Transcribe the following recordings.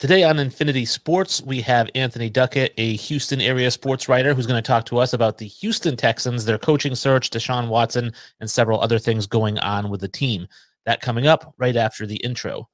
Today on Infinity Sports, we have Anthony Duckett, a Houston area sports writer, who's going to talk to us about the Houston Texans, their coaching search, Deshaun Watson, and several other things going on with the team. That coming up right after the intro.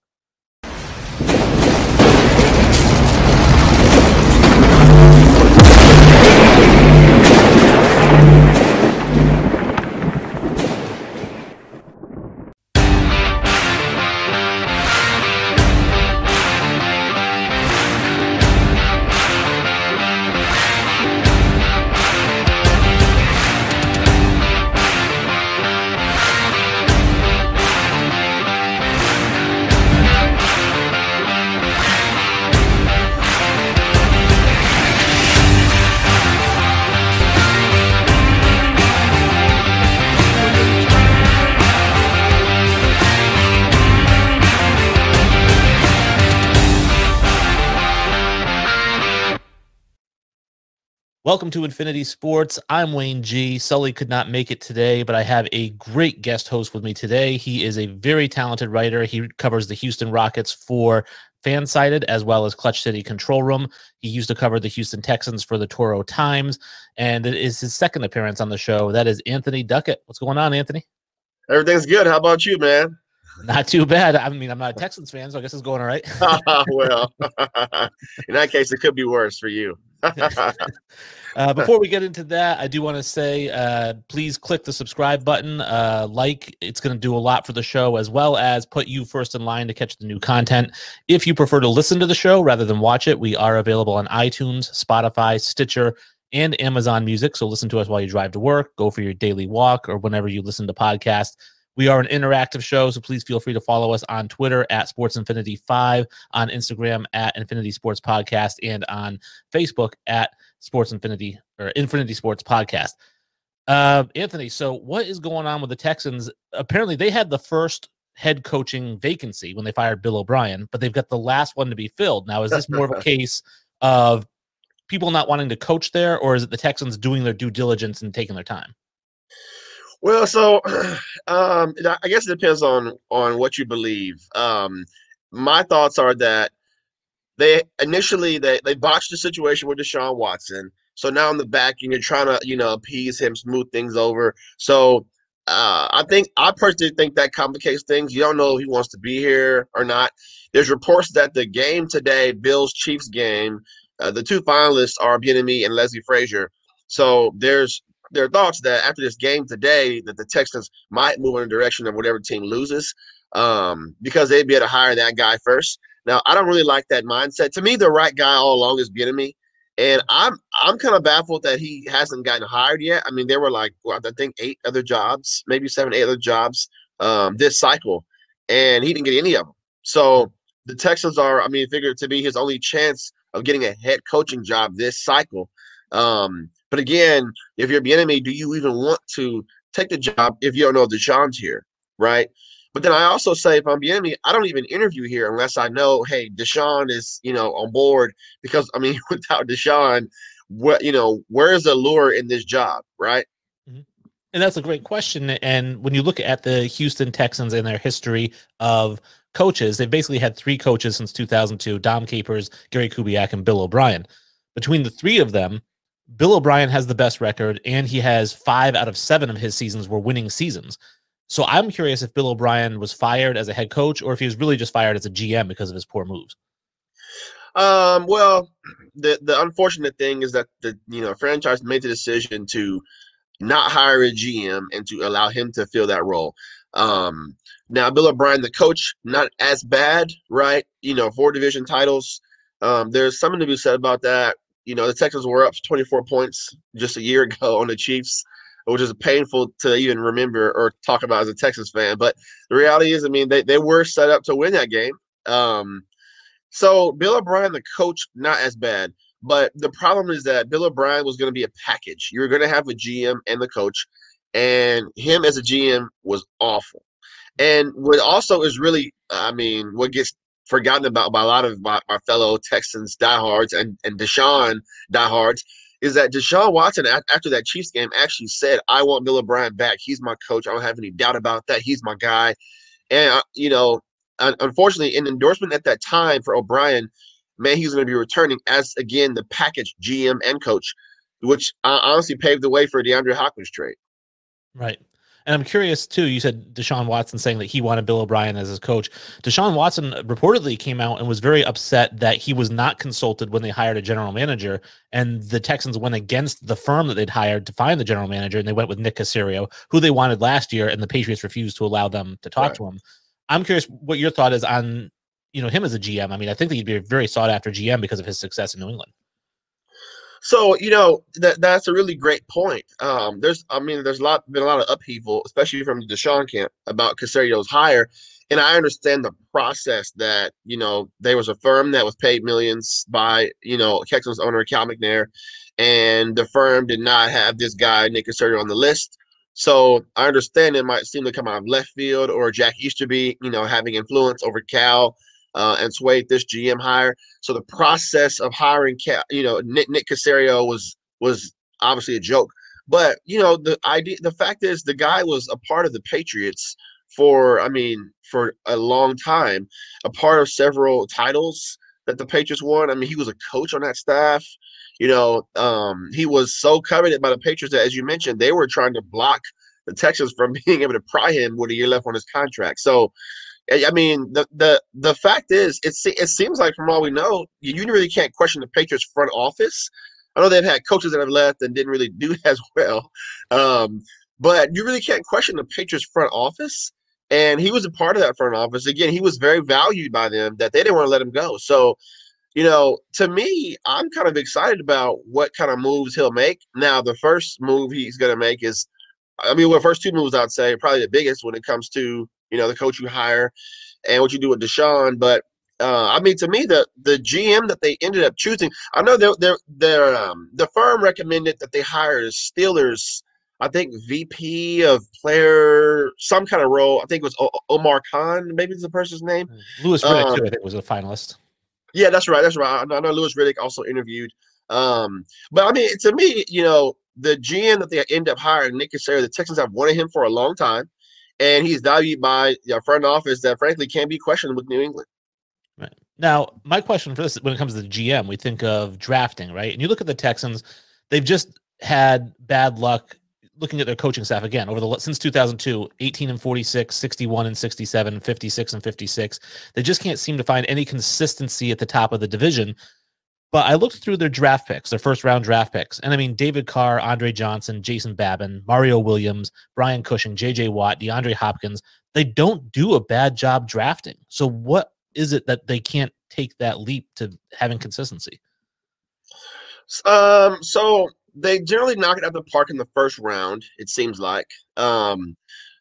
Welcome to Infinity Sports. I'm Wayne G. Sully could not make it today, but I have a great guest host with me today. He is a very talented writer. He covers the Houston Rockets for Fansided as well as Clutch City Control Room. He used to cover the Houston Texans for the Toro Times, and it is his second appearance on the show. That is Anthony Duckett. What's going on, Anthony? Everything's good. How about you, man? Not too bad. I mean, I'm not a Texans fan, so I guess it's going all right. well, in that case, it could be worse for you. uh, before we get into that, I do want to say uh, please click the subscribe button, uh, like. It's going to do a lot for the show, as well as put you first in line to catch the new content. If you prefer to listen to the show rather than watch it, we are available on iTunes, Spotify, Stitcher, and Amazon Music. So listen to us while you drive to work, go for your daily walk, or whenever you listen to podcasts. We are an interactive show, so please feel free to follow us on Twitter at Sports Infinity 5, on Instagram at Infinity Sports Podcast, and on Facebook at Sports Infinity or Infinity Sports Podcast. Uh, Anthony, so what is going on with the Texans? Apparently, they had the first head coaching vacancy when they fired Bill O'Brien, but they've got the last one to be filled. Now, is this more of a case of people not wanting to coach there, or is it the Texans doing their due diligence and taking their time? Well, so um, I guess it depends on on what you believe. Um, my thoughts are that they initially they they botched the situation with Deshaun Watson. So now in the back, you're trying to you know appease him, smooth things over. So uh, I think I personally think that complicates things. You don't know if he wants to be here or not. There's reports that the game today, Bills Chiefs game, uh, the two finalists are Bieniemy and Leslie Frazier. So there's their thoughts that after this game today, that the Texans might move in the direction of whatever team loses, um, because they'd be able to hire that guy first. Now, I don't really like that mindset. To me, the right guy all along is me, and I'm I'm kind of baffled that he hasn't gotten hired yet. I mean, there were like well, I think eight other jobs, maybe seven, eight other jobs um, this cycle, and he didn't get any of them. So the Texans are, I mean, figured to be his only chance of getting a head coaching job this cycle. Um, but again, if you're Bieniemy, do you even want to take the job if you don't know Deshaun's here, right? But then I also say if I'm Bieniemy, I don't even interview here unless I know, hey, Deshaun is you know on board because I mean without Deshaun, what you know where's the lure in this job, right? Mm-hmm. And that's a great question. And when you look at the Houston Texans and their history of coaches, they've basically had three coaches since 2002: Dom Capers, Gary Kubiak, and Bill O'Brien. Between the three of them, Bill O'Brien has the best record, and he has five out of seven of his seasons were winning seasons. So I'm curious if Bill O'Brien was fired as a head coach or if he was really just fired as a GM because of his poor moves. Um, well, the the unfortunate thing is that the you know franchise made the decision to not hire a GM and to allow him to fill that role. Um, now Bill O'Brien, the coach, not as bad, right? You know, four division titles. Um, there's something to be said about that. You know, the Texans were up 24 points just a year ago on the Chiefs, which is painful to even remember or talk about as a Texas fan. But the reality is, I mean, they, they were set up to win that game. Um, so Bill O'Brien, the coach, not as bad. But the problem is that Bill O'Brien was going to be a package. You're going to have a GM and the coach, and him as a GM was awful. And what also is really, I mean, what gets forgotten about by a lot of my, my fellow Texans diehards and, and Deshaun diehards is that Deshaun Watson, after that Chiefs game, actually said, I want Bill O'Brien back. He's my coach. I don't have any doubt about that. He's my guy. And, uh, you know, unfortunately, an endorsement at that time for O'Brien man, he's going to be returning as again the package GM and coach, which uh, honestly paved the way for DeAndre Hopkins trade. Right. And I'm curious too. You said Deshaun Watson saying that he wanted Bill O'Brien as his coach. Deshaun Watson reportedly came out and was very upset that he was not consulted when they hired a general manager, and the Texans went against the firm that they'd hired to find the general manager, and they went with Nick Caserio, who they wanted last year, and the Patriots refused to allow them to talk right. to him. I'm curious what your thought is on you know him as a GM. I mean, I think that he'd be a very sought after GM because of his success in New England. So you know that that's a really great point. Um, there's, I mean, there's a lot been a lot of upheaval, especially from the Deshaun camp about Caserio's hire, and I understand the process that you know there was a firm that was paid millions by you know Texans owner Cal McNair, and the firm did not have this guy Nick Caserio on the list. So I understand it might seem to come out of left field or Jack Easterby, you know, having influence over Cal uh, and swayed this GM hire. So the process of hiring, you know, Nick, Nick Caserio was was obviously a joke. But you know, the idea, the fact is, the guy was a part of the Patriots for, I mean, for a long time, a part of several titles that the Patriots won. I mean, he was a coach on that staff. You know, um, he was so coveted by the Patriots that, as you mentioned, they were trying to block the Texans from being able to pry him with a year left on his contract. So, I mean, the the the fact is, it it seems like from all we know, you really can't question the Patriots front office. I know they've had coaches that have left and didn't really do as well, um, but you really can't question the Patriots front office. And he was a part of that front office. Again, he was very valued by them that they didn't want to let him go. So, you know, to me, I'm kind of excited about what kind of moves he'll make. Now, the first move he's going to make is, I mean, well, first two moves I'd say probably the biggest when it comes to you know, the coach you hire and what you do with Deshaun. But uh, I mean, to me, the the GM that they ended up choosing, I know they're, they're, they're um, the firm recommended that they hire Steelers. I think VP of player, some kind of role. I think it was o- Omar Khan, maybe it's the person's name. Louis Riddick, um, too, I think, was a finalist. Yeah, that's right. That's right. I know Louis Riddick also interviewed. Um, but I mean, to me, you know, the GM that they end up hiring, Nick Caserio, the Texans have wanted him for a long time and he's valued by a front office that frankly can be questioned with New England. Right. Now, my question for this when it comes to the GM, we think of drafting, right? And you look at the Texans, they've just had bad luck looking at their coaching staff again over the since 2002 18 and 46 61 and 67 56 and 56 they just can't seem to find any consistency at the top of the division but I looked through their draft picks, their first round draft picks, and I mean David Carr, Andre Johnson, Jason Babin, Mario Williams, Brian Cushing, J.J. Watt, DeAndre Hopkins. They don't do a bad job drafting. So what is it that they can't take that leap to having consistency? Um, so they generally knock it out of the park in the first round. It seems like. Um,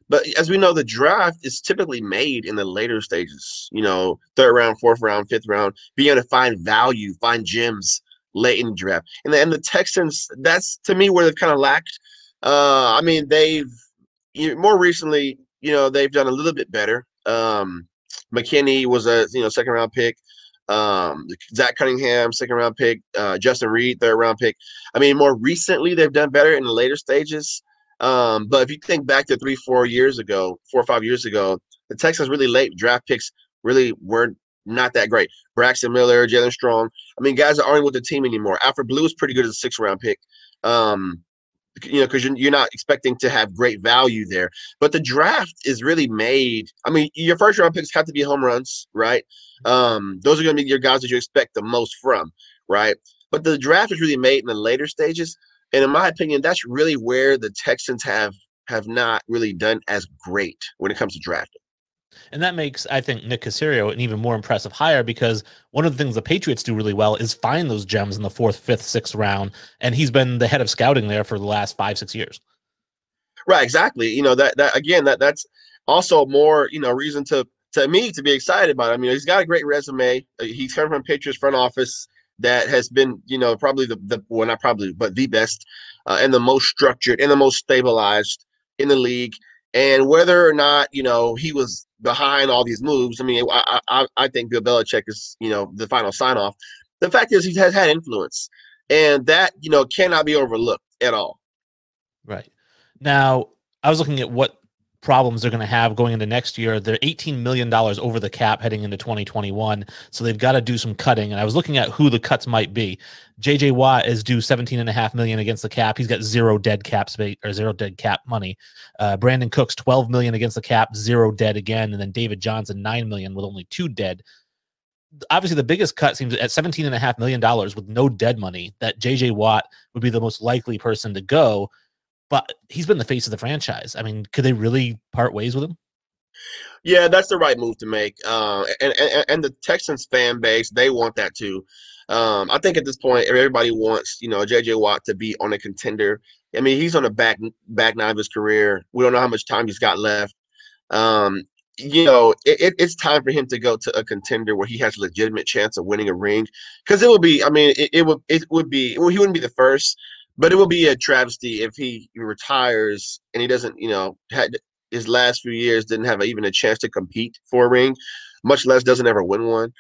but as we know, the draft is typically made in the later stages, you know, third round, fourth round, fifth round, being able to find value, find gems late in the draft. And the, the Texans, that's to me where they've kind of lacked. Uh, I mean, they've you know, more recently, you know, they've done a little bit better. Um, McKinney was a you know second round pick. Um, Zach Cunningham, second round pick. Uh, Justin Reid, third round pick. I mean, more recently they've done better in the later stages. Um, but if you think back to three, four years ago, four or five years ago, the Texans really late draft picks really weren't not that great. Braxton Miller, Jaelen Strong. I mean, guys aren't with the team anymore. Alfred Blue is pretty good as a six round pick. Um, you know, because you're, you're not expecting to have great value there. But the draft is really made. I mean, your first round picks have to be home runs, right? Um, those are going to be your guys that you expect the most from, right? But the draft is really made in the later stages. And in my opinion, that's really where the Texans have have not really done as great when it comes to drafting. And that makes, I think, Nick Caserio an even more impressive hire because one of the things the Patriots do really well is find those gems in the fourth, fifth, sixth round. And he's been the head of scouting there for the last five, six years. Right, exactly. You know, that that again, that that's also more, you know, reason to to me to be excited about. It. I mean, he's got a great resume. Uh, he's coming from Patriots front office that has been, you know, probably the, the well, not probably, but the best uh, and the most structured and the most stabilized in the league. And whether or not, you know, he was behind all these moves, I mean, I, I, I think Bill Belichick is, you know, the final sign off. The fact is, he has had influence, and that, you know, cannot be overlooked at all. Right. Now, I was looking at what problems they're going to have going into next year. They're $18 million over the cap heading into 2021. So they've got to do some cutting. And I was looking at who the cuts might be. JJ Watt is due 17 and a half million against the cap. He's got zero dead cap space or zero dead cap money. Uh, Brandin Cooks 12 million against the cap, zero dead again. And then David Johnson, 9 million with only two dead. Obviously, the biggest cut seems at 17 and a half million dollars with no dead money that JJ Watt would be the most likely person to go but he's been the face of the franchise. I mean, could they really part ways with him? Yeah, that's the right move to make. Uh, and, and and the Texans fan base, they want that too. Um, I think at this point, everybody wants you know JJ Watt to be on a contender. I mean, he's on the back back nine of his career. We don't know how much time he's got left. Um, you know, it, it's time for him to go to a contender where he has a legitimate chance of winning a ring. Because it will be, I mean, it, it would it would be well, he wouldn't be the first, but it will be a travesty if he retires and he doesn't, you know, had his last few years didn't have even a chance to compete for a ring, much less doesn't ever win one.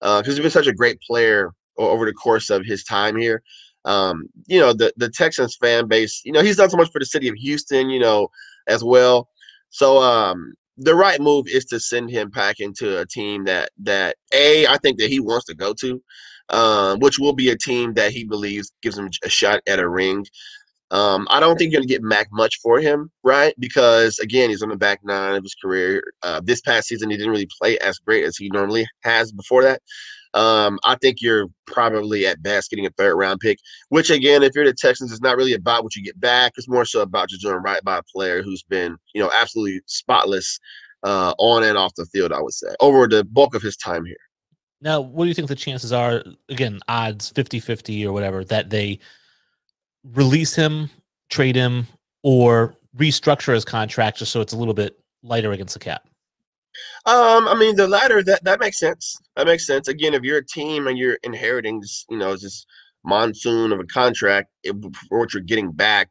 Because uh, he's been such a great player over the course of his time here. Um, you know, the the Texans fan base, you know, he's done so much for the city of Houston, you know, as well. So um, the right move is to send him back into a team that that a I think that he wants to go to um, which will be a team that he believes gives him a shot at a ring. Um, I don't think you're going to get Mac much for him, right? Because again, he's on the back nine of his career. Uh, this past season, he didn't really play as great as he normally has before that. Um, I think you're probably at best getting a third round pick, which again, if you're the Texans, it's not really about what you get back. It's more so about just doing right by a player who's been, you know, absolutely spotless uh, on and off the field. I would say over the bulk of his time here. Now, what do you think the chances are? Again, odds 50 50 or whatever, that they release him, trade him, or restructure his contract just so it's a little bit lighter against the cap? Um, I mean, the latter that that makes sense. That makes sense. Again, if you're a team and you're inheriting this, you know, this monsoon of a contract it, what you're getting back,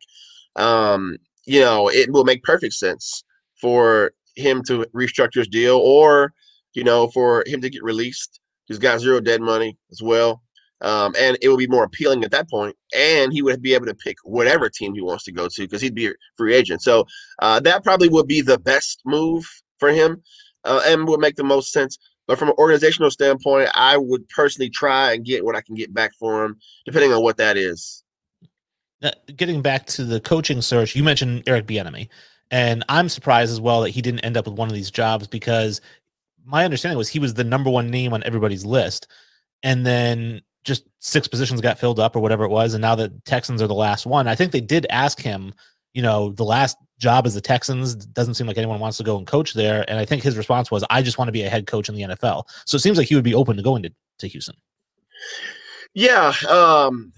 um, you know, it will make perfect sense for him to restructure his deal, or you know, for him to get released He's got zero dead money as well. Um, and it would be more appealing at that point, and he would be able to pick whatever team he wants to go to because he'd be a free agent. So uh, that probably would be the best move for him, uh, and would make the most sense. But from an organizational standpoint, I would personally try and get what I can get back for him, depending on what that is. Now, getting back to the coaching search, you mentioned Eric Bieniemy, and I'm surprised as well that he didn't end up with one of these jobs because my understanding was he was the number one name on everybody's list, and then just six positions got filled up or whatever it was, and now the Texans are the last one. I think they did ask him, you know, the last job as the Texans doesn't seem like anyone wants to go and coach there, and I think his response was, "I just want to be a head coach in the NFL." So it seems like he would be open to going to, to Houston. Yeah. Um,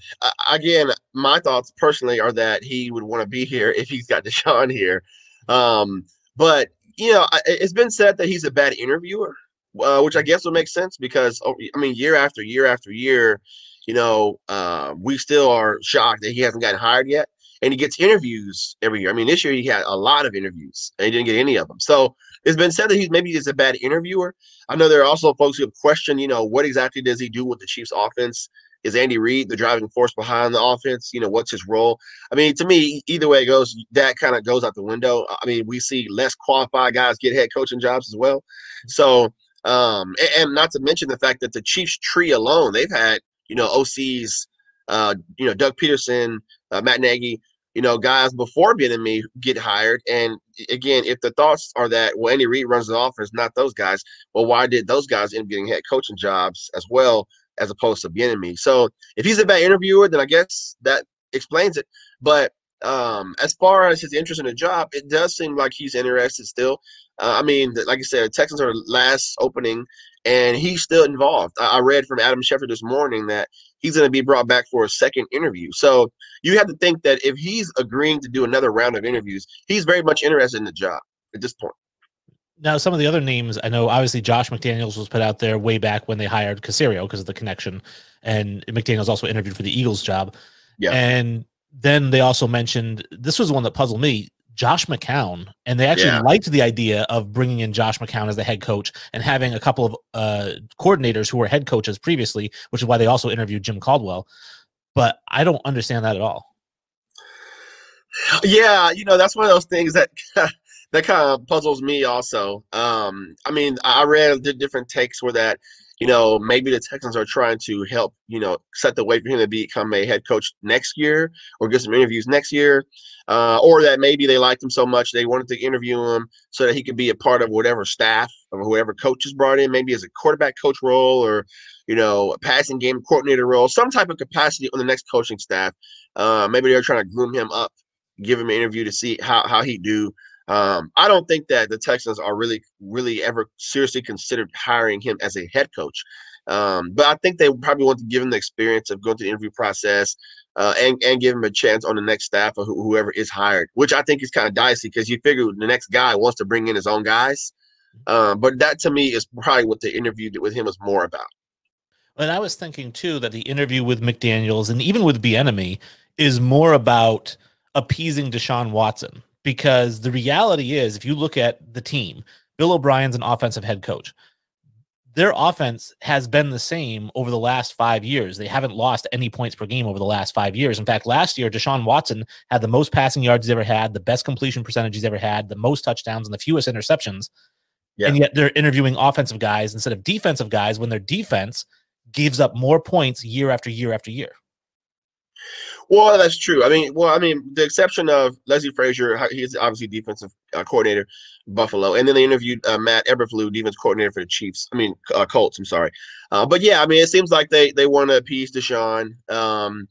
again, my thoughts personally are that he would want to be here if he's got Deshaun here. Um, but you know, it's been said that he's a bad interviewer, uh, which I guess would make sense because oh, I mean, year after year after year, you know, uh, we still are shocked that he hasn't gotten hired yet, and he gets interviews every year. I mean, this year he had a lot of interviews and he didn't get any of them. So it's been said that he's maybe he's a bad interviewer. I know there are also folks who have questioned, you know, what exactly does he do with the Chiefs' offense? Is Andy Reid the driving force behind the offense? You know, what's his role? I mean, to me, either way it goes, that kind of goes out the window. I mean, we see less qualified guys get head coaching jobs as well. So, um, and, and not to mention the fact that the Chiefs tree alone, they've had, you know, OCs, uh, you know, Doug Pederson, uh, Matt Nagy, you know, guys before Bieniemy get hired. And again, if the thoughts are that well, Andy Reid runs the offense, not those guys. Well, why did those guys end up getting head coaching jobs as well? As opposed to Bieniemy. So if he's a bad interviewer, then I guess that explains it. But um, as far as his interest in the job, it does seem like he's interested still. Uh, I mean, like I said, Texans are last opening, and he's still involved. I, I read from Adam Schefter this morning that he's going to be brought back for a second interview. So you have to think that if he's agreeing to do another round of interviews, he's very much interested in the job at this point. Now, some of the other names I know, obviously, Josh McDaniels was put out there way back when they hired Caserio because of the connection, and McDaniels also interviewed for the Eagles job. Yeah, and then they also mentioned this was the one that puzzled me. Josh McCown, and they actually yeah. liked the idea of bringing in Josh McCown as the head coach and having a couple of uh, coordinators who were head coaches previously, which is why they also interviewed Jim Caldwell. But I don't understand that at all. Yeah, you know that's one of those things that that kind of puzzles me also. Um, I mean, I read the different takes where that you know, maybe the Texans are trying to help, you know, set the way for him to become a head coach next year or get some interviews next year. Uh, or that maybe they liked him so much they wanted to interview him so that he could be a part of whatever staff or whoever coach is brought in, maybe as a quarterback coach role or, you know, a passing game coordinator role, some type of capacity on the next coaching staff. Uh, maybe they're trying to groom him up, give him an interview to see how, how he do. Um, I don't think that the Texans are really, really ever seriously considered hiring him as a head coach. Um, but I think they probably want to give him the experience of going through the interview process uh, and and give him a chance on the next staff or wh- whoever is hired, which I think is kind of dicey because you figure the next guy wants to bring in his own guys. Um, but that to me is probably what the interview with him was more about. And I was thinking too that the interview with McDaniels and even with Bieniemy is more about appeasing Deshaun Watson because the reality is, if you look at the team, Bill O'Brien's an offensive head coach. Their offense has been the same over the last five years. They haven't lost any points per game over the last five years. In fact, last year, Deshaun Watson had the most passing yards he's ever had, the best completion percentage he's ever had, the most touchdowns, and the fewest interceptions. Yeah. And yet they're interviewing offensive guys instead of defensive guys when their defense gives up more points year after year after year. Well, that's true. I mean, well, I mean, the exception of Leslie Frazier, he's obviously defensive uh, coordinator, Buffalo, and then they interviewed uh, Matt Eberflus, defense coordinator for the Chiefs. I mean, uh, Colts. I'm sorry, uh, but yeah, I mean, it seems like they they want to appease Deshaun. Um,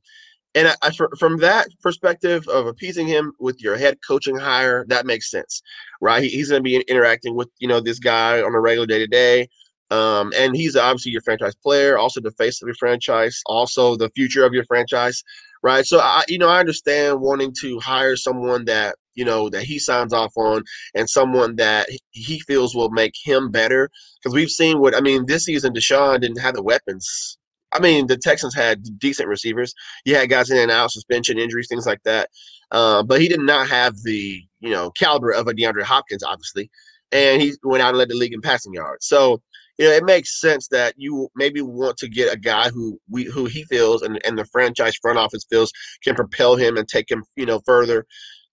and I, I, from that perspective of appeasing him with your head coaching hire, that makes sense, right? He, he's going to be interacting with you know this guy on a regular day to day. And he's obviously your franchise player, also the face of your franchise, also the future of your franchise right? So I, you know, I understand wanting to hire someone that you know that he signs off on, and someone that he feels will make him better. Because we've seen what I mean this season. Deshaun didn't have the weapons. I mean, the Texans had decent receivers. You had guys in and out, suspension, injuries, things like that. Uh, but he did not have the you know caliber of a DeAndre Hopkins, obviously, and he went out and led the league in passing yards. So you know, it makes sense that you maybe want to get a guy who we who he feels and, and the franchise front office feels can propel him and take him, you know, further.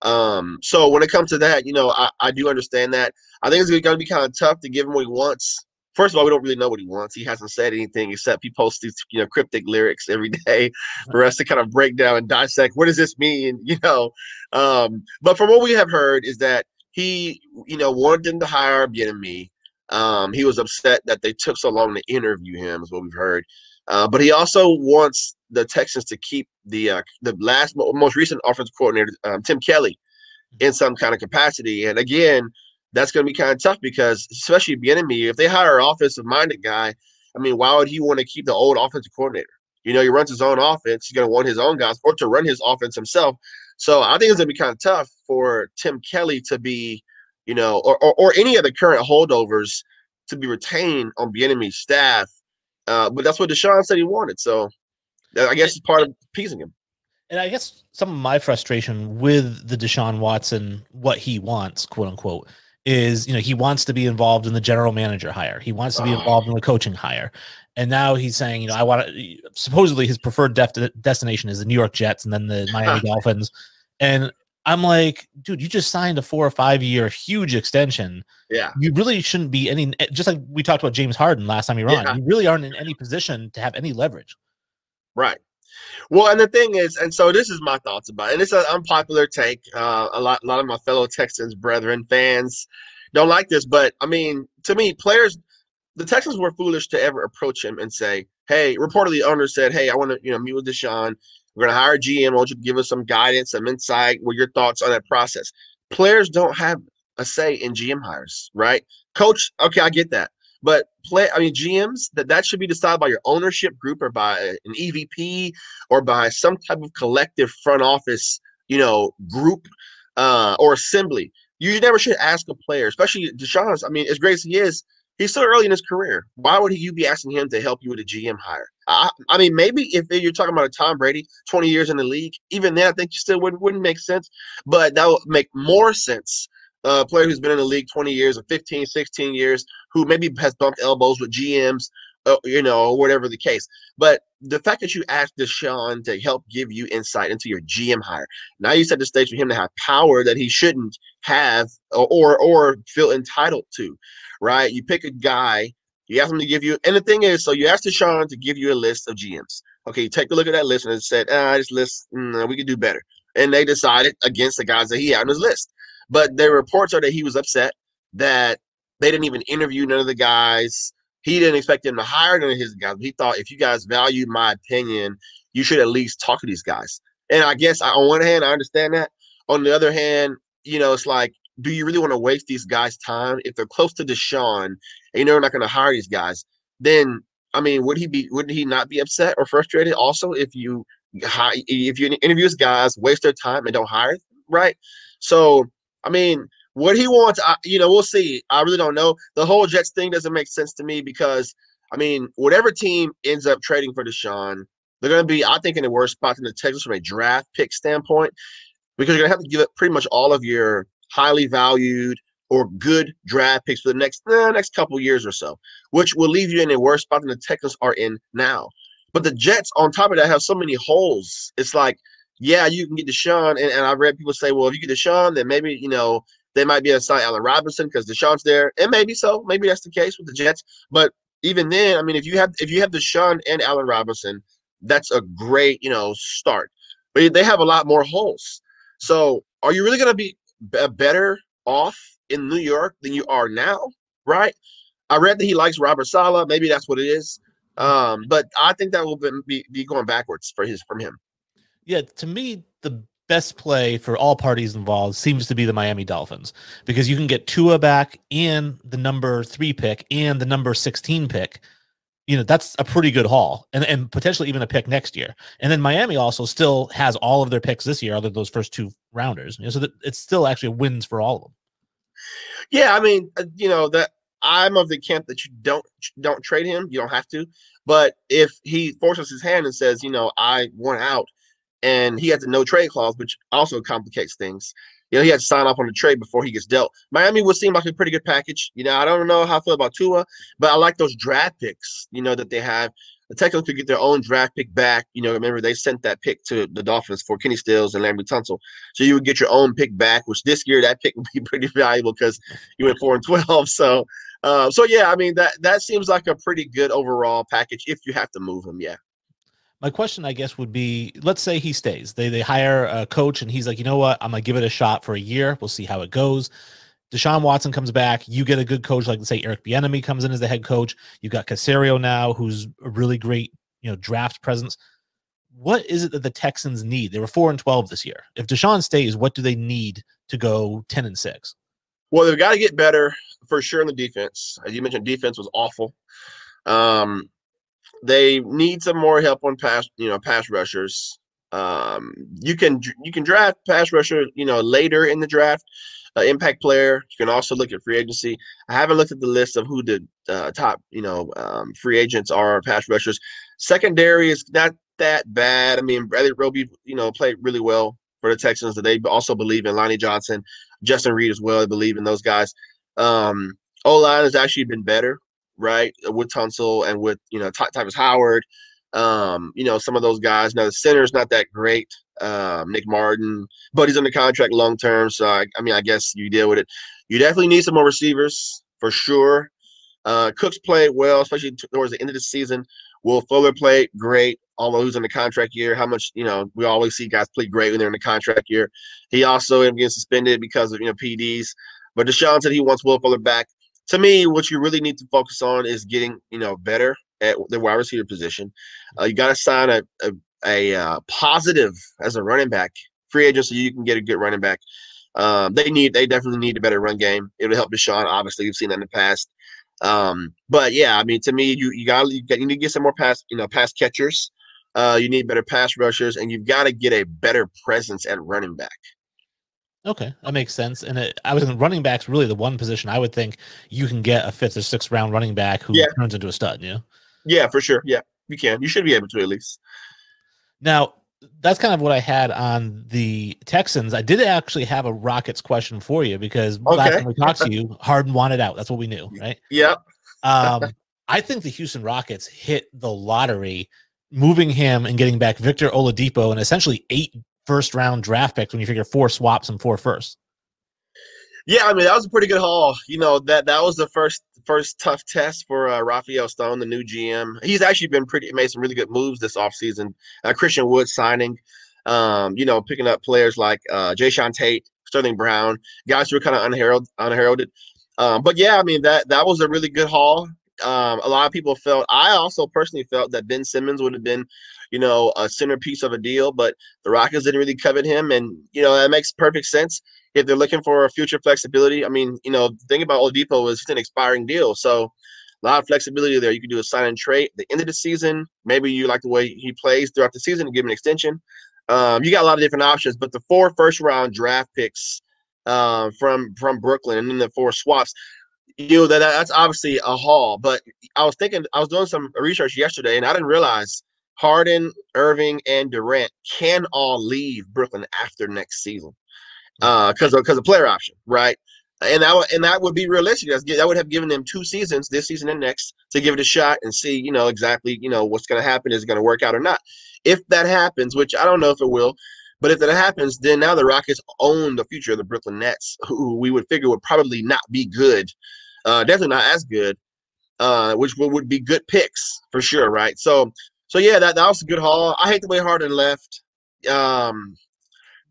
Um, so when it comes to that, you know, I, I do understand that. I think it's going to be kind of tough to give him what he wants. First of all, we don't really know what he wants. He hasn't said anything except he posts these, you know, cryptic lyrics every day for us to kind of break down and dissect. What does this mean? You know, um, but from what we have heard is that he, you know, wanted them to hire Bieniemy. Um, he was upset that they took so long to interview him, is what we've heard. Uh, but he also wants the Texans to keep the uh, the last most recent offensive coordinator, um, Tim Kelly, in some kind of capacity. And again, that's going to be kind of tough because, especially Bieniemy, if they hire an offensive minded guy, I mean, why would he want to keep the old offensive coordinator? You know, he runs his own offense. He's going to want his own guys or to run his offense himself. So I think it's going to be kind of tough for Tim Kelly to be you know, or, or, or any of the current holdovers to be retained on the enemy staff. Uh, but that's what Deshaun said he wanted. So I guess it's part of appeasing him. And I guess some of my frustration with the Deshaun Watson, what he wants, quote unquote, is you know he wants to be involved in the general manager hire. He wants to be involved in the coaching hire. And now he's saying, you know, I want to. Supposedly, his preferred def- destination is the New York Jets and then the Miami Dolphins. And I'm like, dude, you just signed a four or five year huge extension. Yeah. You really shouldn't be any, eh, just like we talked about James Harden last time you were yeah. on. You really aren't in any position to have any leverage. Right. Well, and the thing is, and so this is my thoughts about it. And it's an unpopular take. Uh, a lot, a lot of my fellow Texans, brethren, fans don't like this. But I mean, to me, players, the Texans were foolish to ever approach him and say, hey, reportedly, the owner said, hey, I want to, you know, meet with Deshaun. We're going to hire a GM. I want you to give us some guidance, some insight. What your thoughts on that process? Players don't have a say in GM hires, right? Coach, okay, I get that. But play, I mean, GMs that that should be decided by your ownership group or by an EVP or by some type of collective front office, you know, group uh, or assembly. You never should ask a player, especially Deshaun's. I mean, as great as he is, he's still early in his career. Why would you be asking him to help you with a GM hire? I, I, mean, maybe if you're talking about a Tom Brady, 20 years in the league, even then, I think you still wouldn't, wouldn't make sense. But that would make more sense. Uh, a player who's been in the league 20 years or 15, 16 years, who maybe has bumped elbows with GMs, uh, you know, whatever the case. But the fact that you asked Deshaun to help give you insight into your GM hire, now you set the stage for him to have power that he shouldn't have or or feel entitled to, right? You pick a guy, you ask him to give you, and the thing is, so you asked Deshaun to give you a list of GMs. Okay, you take a look at that list and it said, ah, this list, mm, we could do better. And they decided against the guys that he had on his list. But the reports are that he was upset that they didn't even interview none of the guys he didn't expect him to hire none of his guys. He thought if you guys value my opinion, you should at least talk to these guys. And I guess on one hand, I understand that. On the other hand, you know, it's like, do you really want to waste these guys' time if they're close to Deshaun and you know they're not going to hire these guys? Then, I mean, would he be? Would he not be upset or frustrated also if you if you interview these guys, waste their time and don't hire, right? So, I mean, what he wants, I, you know, we'll see. I really don't know. The whole Jets thing doesn't make sense to me because, I mean, whatever team ends up trading for Deshaun, they're going to be, I think, in a worse spot than the Texans from a draft pick standpoint because you're going to have to give up pretty much all of your highly valued or good draft picks for the next eh, next couple years or so, which will leave you in a worse spot than the Texans are in now. But the Jets, on top of that, have so many holes. It's like, yeah, you can get Deshaun, and, and I've read people say, well, if you get Deshaun, then maybe you know they might be to sign Allen Robinson because Deshaun's there, and maybe so. Maybe that's the case with the Jets. But even then, I mean, if you have if you have Deshaun and Allen Robinson, that's a great you know start. But they have a lot more holes. So are you really going to be better off in New York than you are now? Right? I read that he likes Robert Saleh. Maybe that's what it is. Um, but I think that will be, be going backwards for his from him. Yeah, to me, the best play for all parties involved seems to be the Miami Dolphins because you can get Tua back and the number three pick and the number 16 pick. You know, that's a pretty good haul and, and potentially even a pick next year. And then Miami also still has all of their picks this year, other than those first two rounders. You know, so that it's still actually wins for all of them. Yeah, I mean, uh, you know, that I'm of the camp that you don't don't trade him. You don't have to. But if he forces his hand and says, you know, I want out, and he has a no trade clause, which also complicates things. You know, he had to sign off on the trade before he gets dealt. Miami would seem like a pretty good package. You know, I don't know how I feel about Tua, but I like those draft picks, you know, that they have. The Texans could get their own draft pick back. You know, remember they sent that pick to the Dolphins for Kenny Stills and Laremy Tunsil. So you would get your own pick back, which this year that pick would be pretty valuable because you went four and twelve. So uh, so yeah, I mean that that seems like a pretty good overall package if you have to move him, yeah my question i guess would be let's say he stays. They they hire a coach and he's like you know what? I'm gonna give it a shot for a year. We'll see how it goes. Deshaun watson comes back. You get a good coach like say eric Bieniemy comes in as the head coach. You've got caserio now who's a really great you know draft presence. What is it that the texans need? They were 4 and 12 this year. If deshaun stays what do they need to go 10 and 6 well they've got to get better for sure in the defense. As you mentioned defense was awful. Um they need some more help on pass, you know, pass rushers. Um, you can you can draft pass rusher, you know, later in the draft, uh, impact player. You can also look at free agency. I haven't looked at the list of who the uh, top, you know, um, free agents are, pass rushers. Secondary is not that bad. I mean, Bradley Roby, you know, played really well for the Texans. They also believe in Lonnie Johnson, Justin Reid as well. They believe in those guys. Um, O line has actually been better right? With Tunsil and with you know Ty- Tytus Howard, um, you know some of those guys. Now the center is not that great. Um, Nick Martin, but he's under contract long term, so I, I, mean I guess you deal with it. You definitely need some more receivers for sure. Uh, Cooks played well, especially towards the end of the season. Will Fuller played great, although he's in the contract year. How much you know? We always see guys play great when they're in the contract year. He also ended up getting suspended because of you know PDs. But Deshaun said he wants Will Fuller back to me, what you really need to focus on is getting you know better at the wide receiver position. Uh, you got to sign a a, a uh, positive as a running back free agent so you can get a good running back. Um, they need they definitely need a better run game. It'll help Deshaun. Obviously, we've seen that in the past. Um, but yeah, I mean, to me, you you got you, you need to get some more pass you know pass catchers. Uh, you need better pass rushers, and you've got to get a better presence at running back. Okay, that makes sense. And it, I was in running backs really the one position I would think you can get a fifth or sixth round running back who yeah. turns into a stud. Yeah. Yeah, for sure. Yeah, you can. You should be able to at least. Now, that's kind of what I had on the Texans. I did actually have a Rockets question for you because okay. last time we talked to you, Harden wanted out. That's what we knew, right? Yep. um, I think the Houston Rockets hit the lottery moving him and getting back Victor Oladipo and essentially eight first round draft picks when you figure four swaps and four firsts. Yeah, I mean that was a pretty good haul. You know that that was the first first tough test for uh, Rafael Stone, the new GM. He's actually been pretty made some really good moves this offseason. Uh, Christian Wood signing, um, you know, picking up players like uh, Jae'Sean Tate, Sterling Brown, guys who were kind of unheralded. unheralded. Um, but yeah, I mean that that was a really good haul. Um, a lot of people felt. I also personally felt that Ben Simmons would have been, you know, a centerpiece of a deal, but the Rockets didn't really covet him, and you know that makes perfect sense if they're looking for future flexibility. I mean, you know, the thing about Oladipo is it's an expiring deal, so a lot of flexibility there. You can do a sign and trade at the end of the season. Maybe you like the way he plays throughout the season and give him an extension. Um, you got a lot of different options, but the four first round draft picks uh, from from Brooklyn and then the four swaps, you know that that's obviously a haul. But I was thinking, I was doing some research yesterday, and I didn't realize Harden, Irving, and Durant can all leave Brooklyn after next season because uh, because of player option, right? And that would, and that would be realistic. That would have given them two seasons, this season and next, to give it a shot and see, you know, exactly, you know, what's going to happen. Is it going to work out or not? If that happens, which I don't know if it will, but if that happens, then now the Rockets own the future of the Brooklyn Nets, who we would figure would probably not be good, uh, definitely not as good, uh, which would, would be good picks for sure, right? So, so yeah, that, that was a good haul. I hate the way Harden left. Um,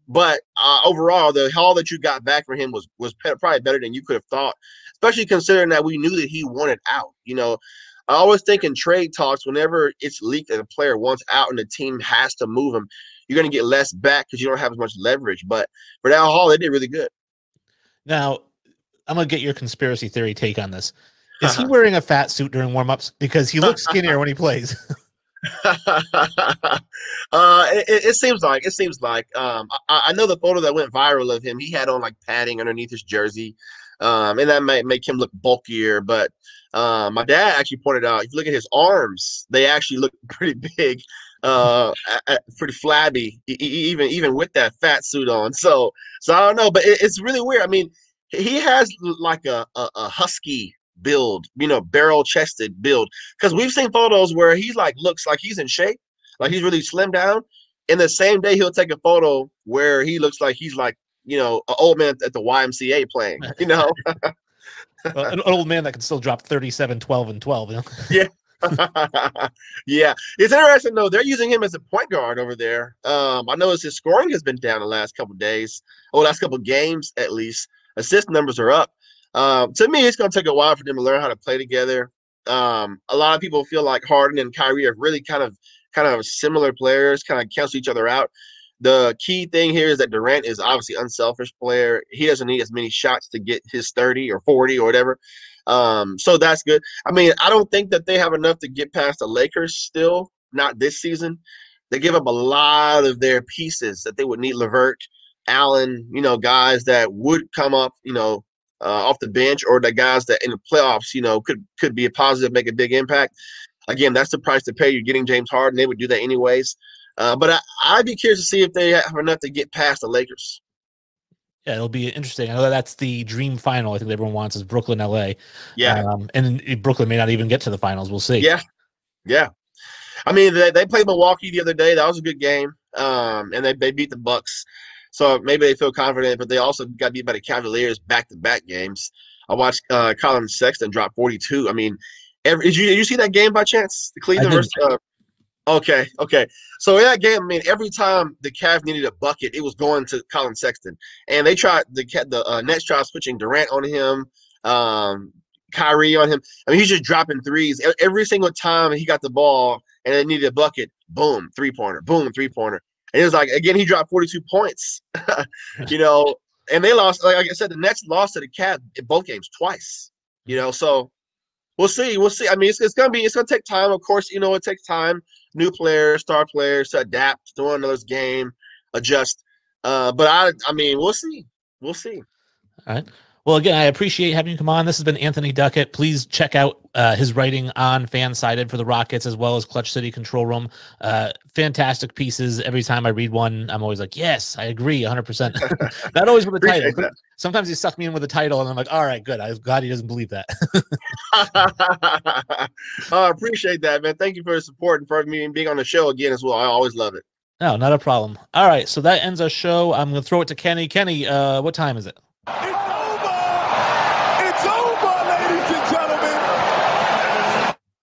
but uh, overall, the haul that you got back for him was was probably better than you could have thought, especially considering that we knew that he wanted out. You know, I always think in trade talks, whenever it's leaked that a player wants out and the team has to move him, you're going to get less back because you don't have as much leverage. But for that haul, they did really good. Now, I'm gonna get your conspiracy theory take on this. Is he wearing a fat suit during warmups because he looks skinnier when he plays? uh, it, it, seems like it seems like um, I, I, know the photo that went viral of him. He had on like padding underneath his jersey, um, and that might make him look bulkier. But uh, my dad actually pointed out if you look at his arms, they actually look pretty big, uh, pretty flabby, even even with that fat suit on. So so I don't know, but it, it's really weird. I mean, he has like a, a, a husky build, you know, barrel chested build. Because we've seen photos where he's like looks like he's in shape, like he's really slimmed down. In the same day, he'll take a photo where he looks like he's like, you know, an old man at the YMCA playing, you know. well, an old man that can still drop 37, 12, and 12. You know? yeah. yeah, it's interesting though. They're using him as a point guard over there. Um, I noticed his scoring has been down the last couple days, or last couple games at least. Assist numbers are up, um, to me, it's going to take a while for them to learn how to play together. Um, a lot of people feel like Harden and Kyrie are really kind of kind of similar players, kind of cancel each other out. The key thing here is that Durant is obviously unselfish player. He doesn't need as many shots to get his 30 or 40 or whatever. Um, so that's good. I mean, I don't think that they have enough to get past the Lakers still, not this season. They give up a lot of their pieces that they would need LeVert, Allen, you know, guys that would come up, you know, uh, off the bench or the guys that in the playoffs, you know, could could be a positive, make a big impact. Again, that's the price to pay. You're getting James Harden; they would do that anyways. Uh, but I, would be curious to see if they have enough to get past the Lakers. Yeah, it'll be interesting. I know that's the dream final. I think everyone wants is Brooklyn, LA. Yeah, um, and Brooklyn may not even get to the finals. We'll see. Yeah, yeah. I mean, they, they played Milwaukee the other day. That was a good game, um, and they, they beat the Bucks. So maybe they feel confident, but they also got beat by the Cavaliers back to back games. I watched uh, Collin Sexton drop 42. I mean, every, did you did you see that game by chance? The Cleveland versus. Uh, okay, okay. So in that game, I mean, every time the Cavs needed a bucket, it was going to Collin Sexton, and they tried the the uh, Nets tried switching Durant on him, um, Kyrie on him. I mean, he's just dropping threes every single time he got the ball and they needed a bucket. Boom, three pointer. Boom, three pointer. And it was like again, he dropped 42 points. you know, and they lost. Like I said, the Nets lost to the Cat in both games twice. You know, so we'll see. We'll see. I mean, it's, it's gonna be it's gonna take time. Of course, you know, it takes time. New players, star players to adapt to another game, adjust. Uh, but I, I mean, we'll see. We'll see. All right. Well, again, I appreciate having you come on. This has been Anthony Duckett. Please check out uh, his writing on Fansided for the Rockets as well as Clutch City Control Room. Uh, fantastic pieces. Every time I read one, I'm always like, yes, I agree 100%. Not always with the title. That. Sometimes he suck me in with the title, and I'm like, all right, good. I'm glad he doesn't believe that. I appreciate that, man. Thank you for the support and for me being on the show again as well. I always love it. No, not a problem. All right, so that ends our show. I'm going to throw it to Kenny. Kenny, uh, what time is it?